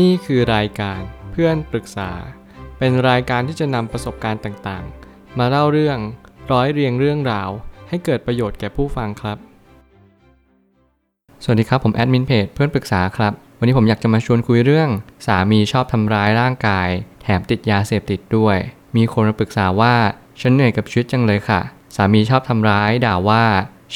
นี่คือรายการเพื่อนปรึกษา เป็นรายการที่จะนำประสบการณ์ต่างๆ มาเล่าเรื่องร้อยเรียงเรื่องราว ให้เกิดประโยชน์แก่ผู้ฟังครับ สวัสดีครับผมแอดมินเพจเพื่อนปรึกษาครับ วันนี้ผมอยากจะมาชวนคุยเรื่อง สามีชอบทำร้ายร่างกาย แถมติดยาเสพติดด้วย มีคนมาปรึกษาว่าฉันเหนื่อยกับชีวิตจังเลยค่ะ สามีชอบทำร้ายด่าว่า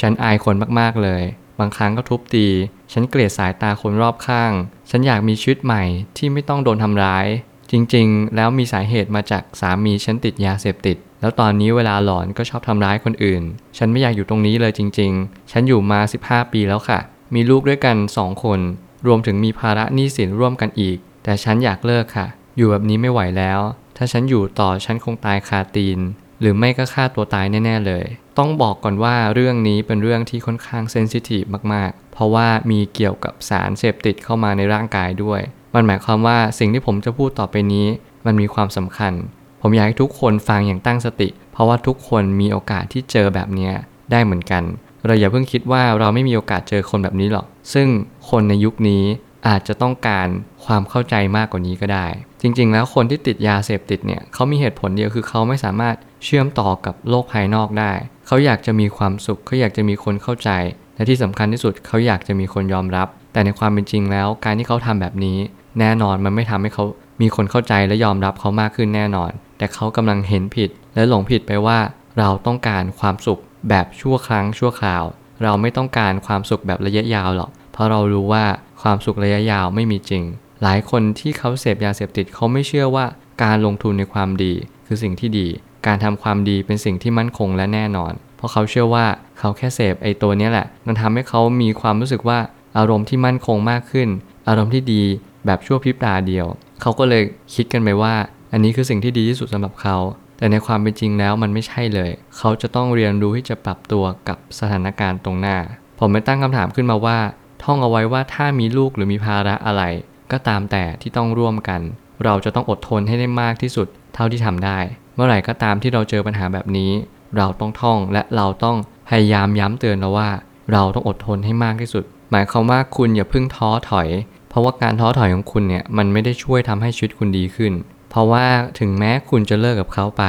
ฉันอายคนมากๆเลย บางครั้งก็ทุบตี ฉันเกลียดสายตาคนรอบข้าง ฉันอยากมีชีวิตใหม่ที่ไม่ต้องโดนทำร้าย จริงๆ แล้วมีสาเหตุมาจากสามีฉันติดยาเสพติด แล้วตอนนี้เวลาหลอนก็ชอบทำร้ายคนอื่น ฉันไม่อยากอยู่ตรงนี้เลยจริง ๆ ฉันอยู่มา 15 ปีแล้วค่ะ มีลูกด้วยกัน2คน รวมถึงมีภาระหนี้สินร่วมกันอีก แต่ฉันอยากเลิกค่ะ อยู่แบบนี้ไม่ไหวแล้ว ถ้าฉันอยู่ต่อฉันคงตายคาตีน หรือไม่ก็ฆ่าตัวตายแน่ ๆ เลย ต้องบอกก่อนว่าเรื่องนี้เป็นเรื่องที่ค่อนข้างเซนซิทีฟมากๆ เพราะว่ามีเกี่ยวกับสารเสพติดเข้ามาในร่างกายด้วย มันหมายความว่าสิ่งที่ผมจะพูดต่อไปนี้ มันมีความสำคัญ ผมอยากให้ทุกคนฟังอย่างตั้งสติ เพราะว่าทุกคนมีโอกาสที่เจอแบบนี้ได้เหมือนกัน เราอย่าเพิ่งคิดว่าเราไม่มีโอกาสเจอคนแบบนี้หรอก ซึ่งคนในยุคนี้อาจจะต้องการความเข้าใจมากกว่านี้ก็ได้ จริง ๆ แล้วคนที่ติดยาเสพติดเนี่ยเขามีเหตุผลเดียวคือเขาไม่สามารถเชื่อมต่อกับโลกภายนอกได้ เขาอยากจะมีความสุข เขาอยากจะมีคนเข้าใจ และที่สำคัญที่สุดเขาอยากจะมีคนยอมรับ แต่ในความเป็นจริงแล้ว การที่เขาทำแบบนี้ แน่นอนมันไม่ทำให้เขามีคนเข้าใจและยอมรับเขามากขึ้นแน่นอน แต่เขากำลังเห็นผิด และหลงผิดไปว่า เราต้องการความสุขแบบชั่วครั้งชั่วคราว เราไม่ต้องการความสุขแบบระยะยาวหรอก เพราะเรารู้ว่าความสุขระยะยาวไม่มีจริง หลายคนที่เขาเสพยาเสพติดเขาไม่เชื่อว่าการลงทุนในความดีคือสิ่งที่ดี การทำความดีเป็นสิ่งที่มั่นคงและแน่นอน เพราะเขาเชื่อว่าเขาแค่เสพไอ้ตัวนี้แหละมันทำให้เขามีความรู้สึกว่าอารมณ์ที่มั่นคงมากขึ้น อารมณ์ที่ดีแบบชั่วพริบตาเดียว เขาก็เลยคิดกันไปว่า อันนี้คือสิ่งที่ดีที่สุดสำหรับเขา แต่ในความเป็นจริงแล้วมันไม่ใช่เลย เขาจะต้องเรียนรู้ที่จะปรับตัวกับสถานการณ์ตรงหน้า ผมไม่ตั้งคำถามขึ้นมาว่า ท่องเอาไว้ว่าถ้ามีลูกหรือมีภาระอะไร ก็ตามแต่ที่ต้องร่วมกัน เราจะต้องอดทนให้ได้มากที่สุด เท่าที่ทำได้ เมื่อไหร่ก็ตามที่เราเจอปัญหาแบบนี้ เราต้องท่องและเราต้องพยายามย้ำเตือนเราว่า เราต้องอดทนให้มากที่สุด หมายความว่าคุณอย่าเพิ่งท้อถอย เพราะว่าการท้อถอยของคุณเนี่ยมันไม่ได้ช่วยทำให้ชีวิตคุณดีขึ้น เพราะว่าถึงแม้คุณจะเลิกกับเขาไป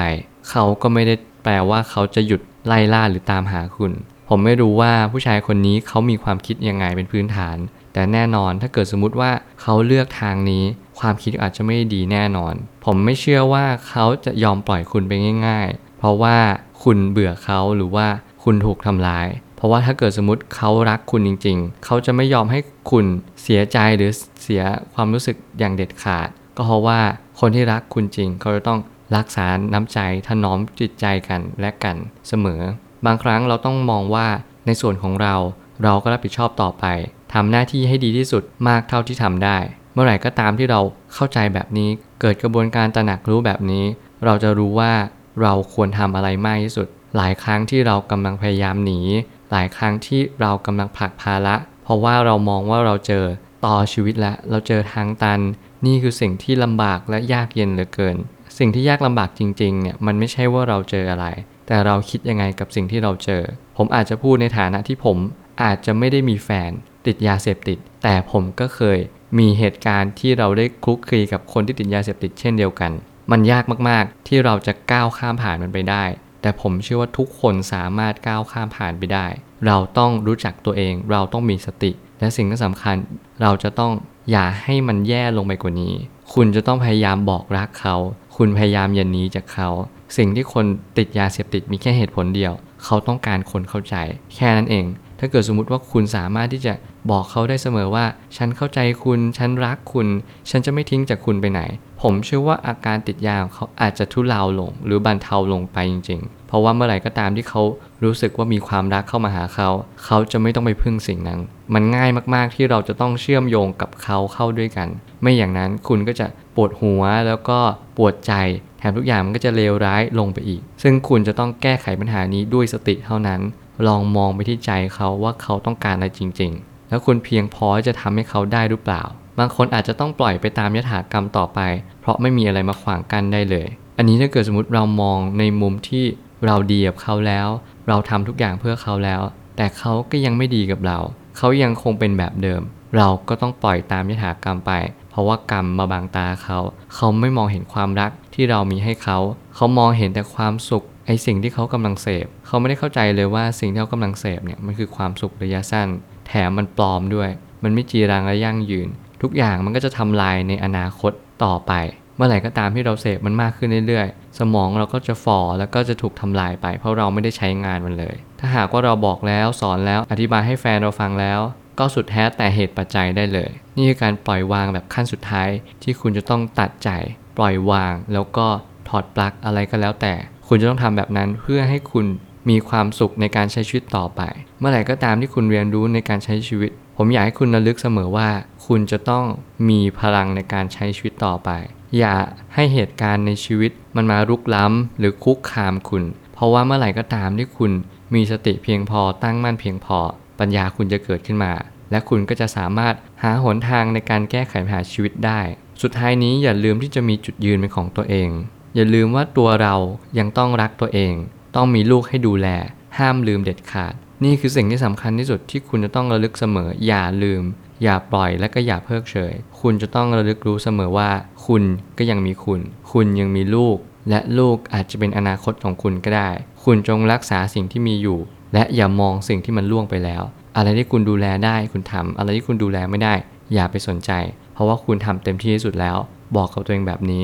เขาก็ไม่ได้แปลว่าเขาจะหยุดไล่ล่าหรือตามหาคุณ ผมไม่รู้ว่าผู้ชายคนนี้เขามีความคิดยังไงเป็นพื้นฐาน แต่แน่นอนถ้าเกิดสมมุติว่าเขาเลือกทางนี้ ความคิดอาจจะไม่ดีแน่นอน ผมไม่เชื่อว่าเขาจะยอมปล่อยคุณไปง่าย ๆ เพราะว่าคุณเบื่อเขาหรือว่าคุณถูกทำร้าย เพราะว่าถ้าเกิดสมมติเขารักคุณจริง ๆ เขาจะไม่ยอมให้คุณเสียใจหรือเสียความรู้สึกอย่างเด็ดขาด ก็เพราะว่าคนที่รักคุณจริง เขาจะต้องรักษาน้ำใจถนอมจิตใจกันและกันเสมอ บางครั้งเราต้องมองว่าในส่วนของเราเราก็รับผิดชอบต่อไป ทำหน้าที่ให้ดีที่สุดมากเท่าที่ทำได้ เมื่อไหร่ก็ตามที่เราเข้าใจแบบนี้ เกิดกระบวนการตระหนักรู้แบบนี้ เราจะรู้ว่าเราควรทำอะไรมากที่สุด หลายครั้งที่เรากำลังพยายามหนี หลายครั้งที่เรากำลังผลักภาระ เพราะว่าเรามองว่าเราเจอต่อชีวิตแล้วเราเจอทางตัน นี่คือสิ่งที่ลำบากและยากเย็นเหลือเกิน สิ่งที่ยากลำบากจริงๆเนี่ยมันไม่ใช่ว่าเราเจออะไร แต่เราคิดยังไงกับสิ่งที่เราเจอ ผมอาจจะพูดในฐานะที่ผมอาจจะไม่ได้มีแฟน ติดยาเสพติด แต่ผมก็เคยมีเหตุการณ์ที่เราได้คลุกคลีกับคนที่ติดยาเสพติดเช่นเดียวกัน มันยากมากๆ ที่เราจะก้าวข้ามผ่านมันไปได้ แต่ผมเชื่อว่าทุกคนสามารถก้าวข้ามผ่านไปได้ เราต้องรู้จักตัวเอง เราต้องมีสติ และสิ่งที่สำคัญ เราจะต้องอย่าให้มันแย่ลงไปกว่านี้ คุณจะต้องพยายามบอกรักเขา คุณพยายามอย่าหนีจากเขา สิ่งที่คนติดยาเสพติดมีแค่เหตุผลเดียว เขาต้องการคนเข้าใจ แค่นั้นเอง ถ้าเกิดสมมุติว่าคุณสามารถที่จะบอกเขาได้เสมอว่า ฉันเข้าใจคุณ ฉันรักคุณ ฉันจะไม่ทิ้งจากคุณไปไหน ผมเชื่อว่าอาการติดยาของเขาอาจจะทุเลาลง หรือบรรเทาลงไปจริง ๆ เพราะว่าเมื่อไหร่ก็ตามที่เขารู้สึกว่ามีความรักเข้ามาหาเขา เขาจะไม่ต้องไปพึ่งสิ่งนั้น มันง่ายมากๆที่เราจะต้องเชื่อมโยงกับเขาเข้าด้วยกัน ไม่อย่างนั้นคุณก็จะปวดหัวแล้วก็ปวดใจแถมทุกอย่างมันก็จะเลวร้ายลงไปอีก ซึ่งคุณจะต้องแก้ไขปัญหานี้ด้วยสติเท่านั้น ลองมองไปที่ใจเขาว่าเขาต้องการอะไรจริง ๆ แล้วคุณเพียงพอจะทำให้เขาได้หรือเปล่า บางคนอาจจะต้องปล่อยไปตามยถากรรมต่อไป เพราะไม่มีอะไรมาขวางกันได้เลย อันนี้ถ้าเกิดสมมติเรามองในมุมที่เราดีกับเขาแล้ว เราทำทุกอย่างเพื่อเขาแล้ว แต่เขาก็ยังไม่ดีกับเรา เขายังคงเป็นแบบเดิม เราก็ต้องปล่อยตามยถากรรมไป เพราะว่ากรรมมาบังตาเขา เขาไม่มองเห็นความรักที่เรามีให้เขา เขามองเห็นแต่ความสุข ไอสิ่งที่เขากำลังเสพเขาไม่ได้เข้าใจเลยว่าสิ่งที่เขากำลังเสพเนี่ยมันคือความสุขระยะสั้น แถมมันปลอมด้วย มันไม่จีรังและยั่งยืน ทุกอย่างมันก็จะทำลายในอนาคตต่อไป เมื่อไหร่ก็ตามที่เราเสพมันมากขึ้นเรื่อยๆ สมองเราก็จะฝ่อแล้วก็จะถูกทำลายไป เพราะเราไม่ได้ใช้งานมันเลย ถ้าหากว่าเราบอกแล้วสอนแล้วอธิบายให้แฟนเราฟังแล้ว ก็สุดแท้แต่เหตุปัจจัยได้เลย นี่คือการปล่อยวางแบบขั้นสุดท้ายที่คุณจะต้องตัดใจ ปล่อยวางแล้วก็ถอดปลั๊กอะไรก็แล้วแต่ คุณจะต้องทำแบบนั้นเพื่อให้คุณมีความสุขในการใช้ชีวิตต่อไป เมื่อไหร่ก็ตามที่คุณเรียนรู้ในการใช้ชีวิต ผมอยากให้คุณระลึกเสมอว่า คุณจะต้องมีพลังในการใช้ชีวิตต่อไป อย่าให้เหตุการณ์ในชีวิตมันมารุกล้ำหรือคุกคามคุณ เพราะว่าเมื่อไหร่ก็ตามที่คุณมีสติเพียงพอตั้งมั่นเพียงพอ ปัญญาคุณจะเกิดขึ้นมา และคุณก็จะสามารถหาหนทางในการแก้ไขปัญหาชีวิตได้ สุดท้ายนี้อย่าลืมที่จะมีจุดยืนเป็นของตัวเอง อย่าลืมว่าตัวเรายังต้องรักตัวเอง ต้องมีลูกให้ดูแล ห้ามลืมเด็ดขาด นี่คือสิ่งที่สำคัญที่สุดที่คุณจะต้องระลึกเสมอ อย่าลืม อย่าปล่อยและก็อย่าเพิกเฉย คุณจะต้องระลึกรู้เสมอว่า คุณก็ยังมีคุณ คุณยังมีลูก และลูกอาจจะเป็นอนาคตของคุณก็ได้ คุณจงรักษาสิ่งที่มีอยู่ และอย่ามองสิ่งที่มันล่วงไปแล้ว อะไรที่คุณดูแลได้คุณทำอะไรที่คุณดูแลไม่ได้ อย่าไปสนใจ เพราะว่าคุณทำเต็มที่ที่สุดแล้ว บอกกับตัวเองแบบนี้